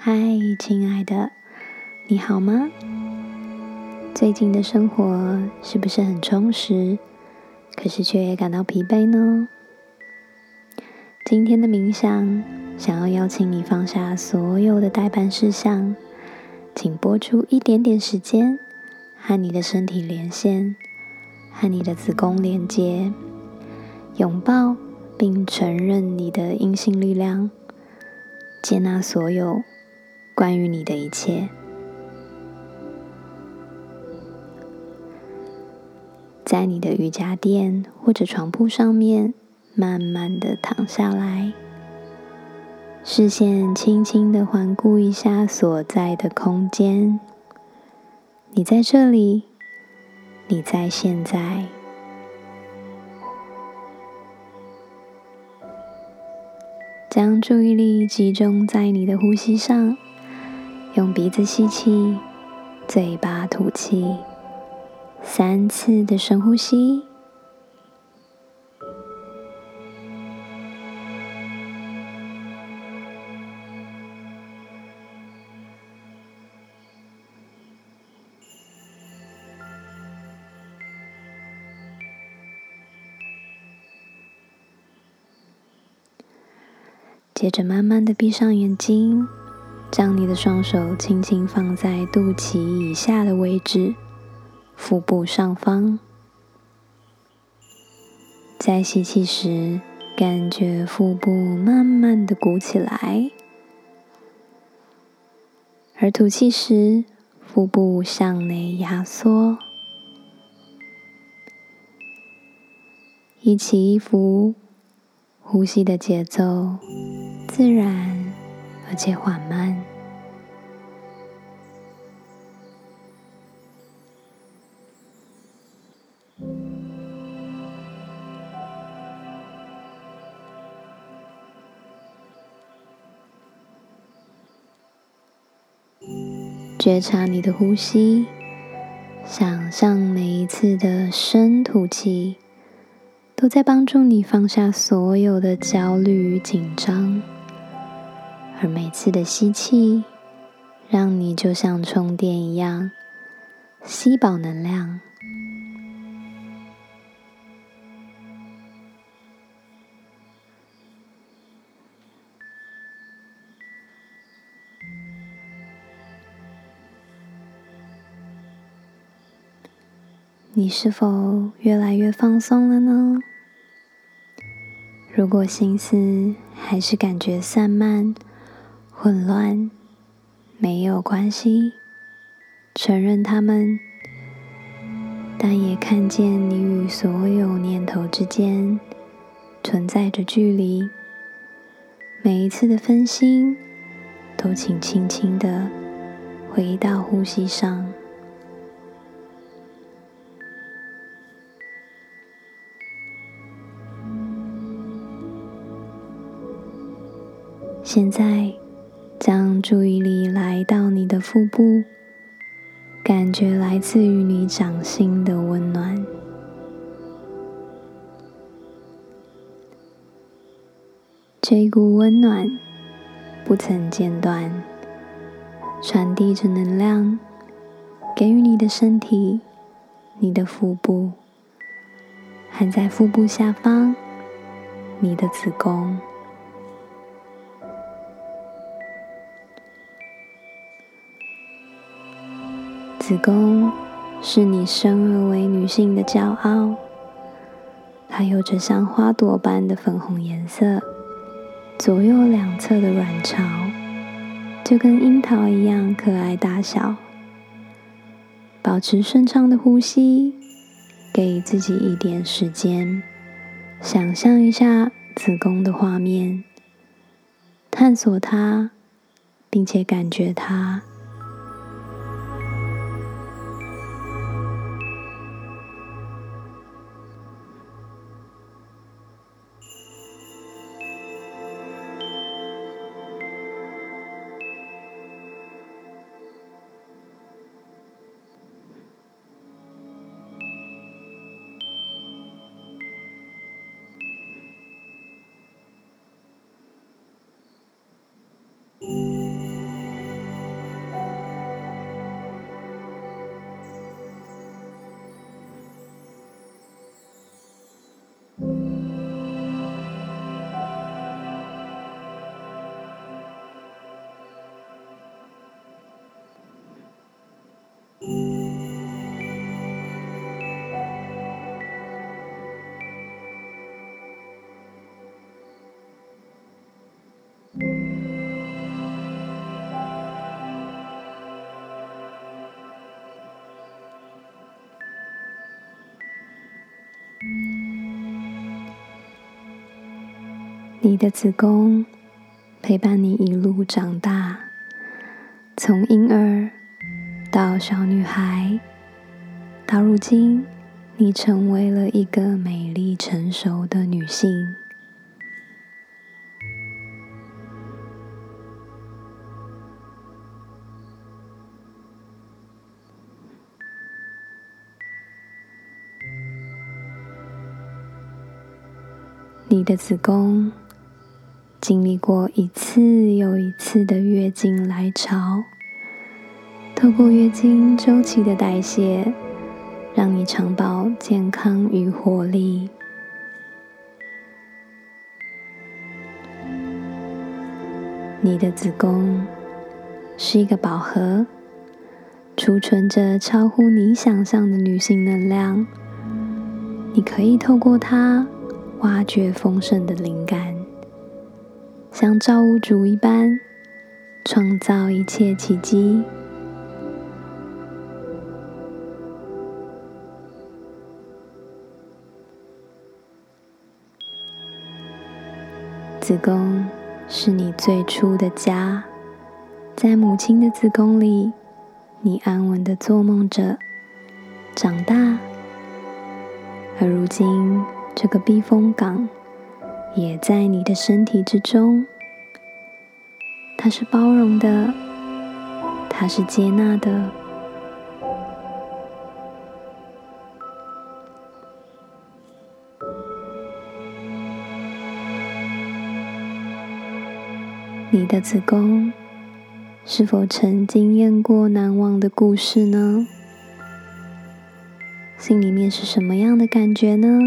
嗨，亲爱的，你好吗？最近的生活是不是很充实？可是却也感到疲惫呢？今天的冥想，想要邀请你放下所有的待办事项，请拨出一点点时间，和你的身体连线，和你的子宫连接，拥抱并承认你的阴性力量，接纳所有关于你的一切。在你的瑜伽垫或者床铺上面，慢慢的躺下来，视线轻轻的环顾一下所在的空间。你在这里，你在现在。将注意力集中在你的呼吸上，用鼻子吸气，嘴巴吐气。三次的深呼吸，接着慢慢的闭上眼睛，将你的双手轻轻放在肚脐以下的位置。腹部上方，在吸气时，感觉腹部慢慢的鼓起来；而吐气时，腹部向内压缩。一起一伏，呼吸的节奏自然而且缓慢。觉察你的呼吸，想象每一次的深吐气，都在帮助你放下所有的焦虑与紧张；而每次的吸气，让你就像充电一样，吸饱能量。你是否越来越放松了呢？如果心思还是感觉散漫、混乱，没有关系，承认他们，但也看见你与所有念头之间存在着距离。每一次的分心，都请轻轻的回到呼吸上。现在，将注意力来到你的腹部，感觉来自于你掌心的温暖。这股温暖不曾间断，传递着能量，给予你的身体、你的腹部，还在腹部下方，你的子宫。子宫是你生而为女性的骄傲，它有着像花朵般的粉红颜色，左右两侧的卵巢就跟樱桃一样可爱大小。保持顺畅的呼吸，给自己一点时间，想象一下子宫的画面，探索它，并且感觉它。你的子宫陪伴你一路长大，从婴儿到小女孩，到如今，你成为了一个美丽成熟的女性。你的子宫经历过一次又一次的月经来潮，透过月经周期的代谢，让你长保健康与活力。你的子宫是一个宝盒，储存着超乎你想象的女性能量，你可以透过它。挖掘丰盛的灵感，像造物主一般创造一切奇迹。子宫是你最初的家，在母亲的子宫里，你安稳的做梦着，长大，而如今。这个避风港也在你的身体之中，它是包容的，它是接纳的。你的子宫是否曾经验过难忘的故事呢？心里面是什么样的感觉呢？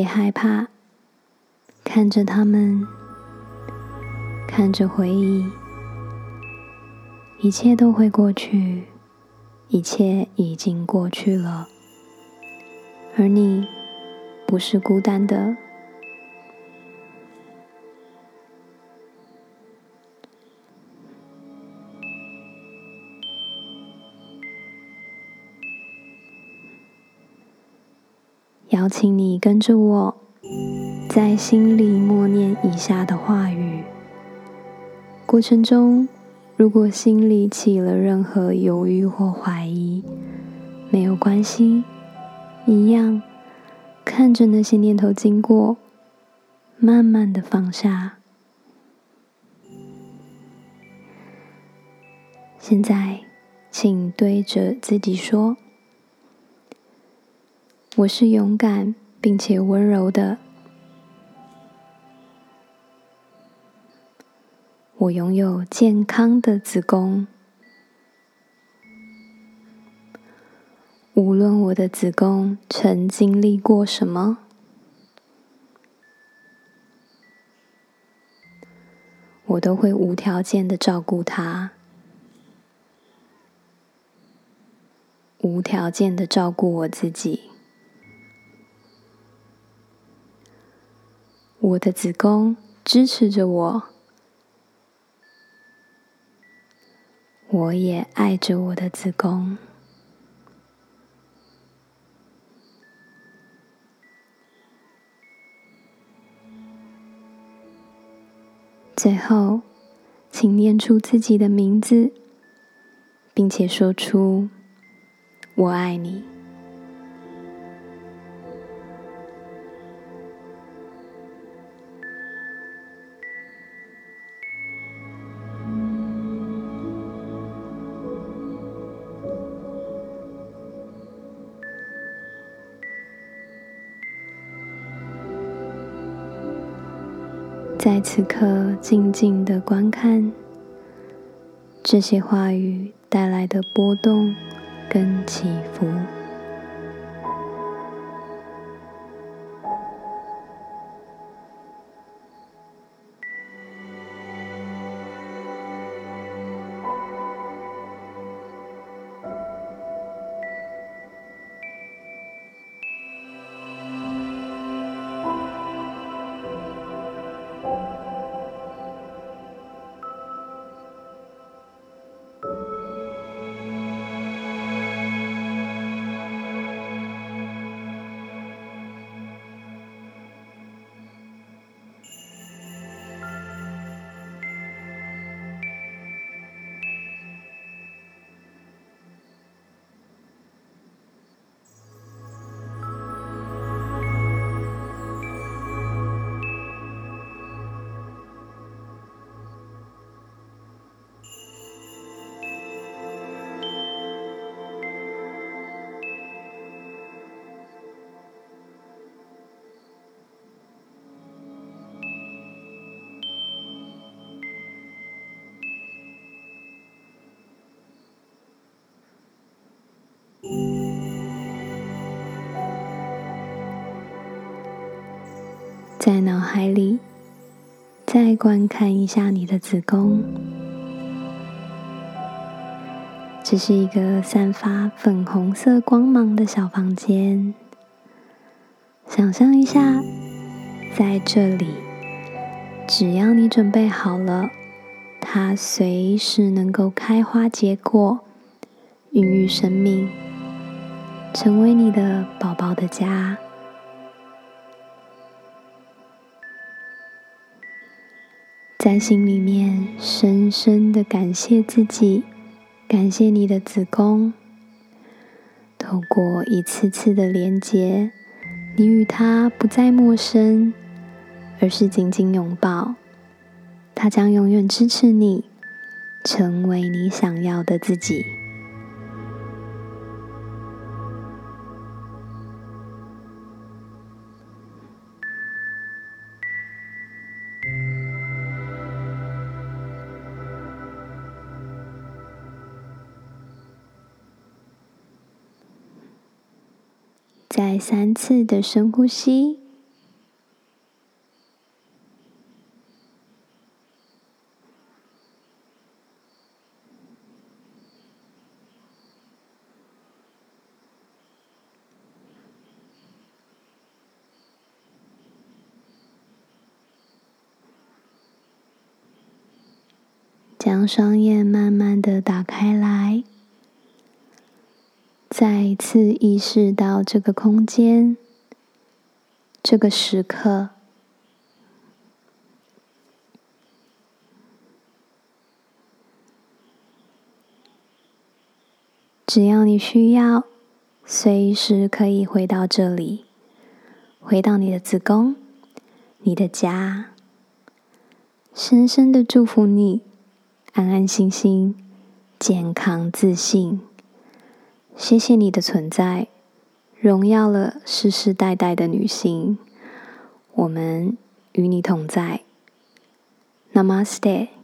别害怕，看着他们，看着回忆，一切都会过去，一切已经过去了，而你不是孤单的。邀请你跟着我，在心里默念以下的话语。过程中，如果心里起了任何犹豫或怀疑，没有关系，一样看着那些念头经过，慢慢的放下。现在，请对着自己说。我是勇敢并且温柔的。我拥有健康的子宫。无论我的子宫曾经历过什么，我都会无条件的照顾它，无条件的照顾我自己。我的子宫支持着我，我也爱着我的子宫。最后，请念出自己的名字，并且说出“我爱你”。在此刻，静静的观看这些话语带来的波动跟起伏。在脑海里再观看一下你的子宫，这是一个散发粉红色光芒的小房间。想象一下，在这里，只要你准备好了，它随时能够开花结果，孕育生命，成为你的宝宝的家。在心里面深深的感谢自己，感谢你的子宫。透过一次次的连接，你与他不再陌生，而是紧紧拥抱。他将永远支持你，成为你想要的自己。再三次的深呼吸，将双眼慢慢的打开来。再一次意识到这个空间，这个时刻，只要你需要，随时可以回到这里，回到你的子宫，你的家。深深的祝福你，安安心心，健康自信。谢谢你的存在，荣耀了世世代代的女性。我们与你同在。Namaste。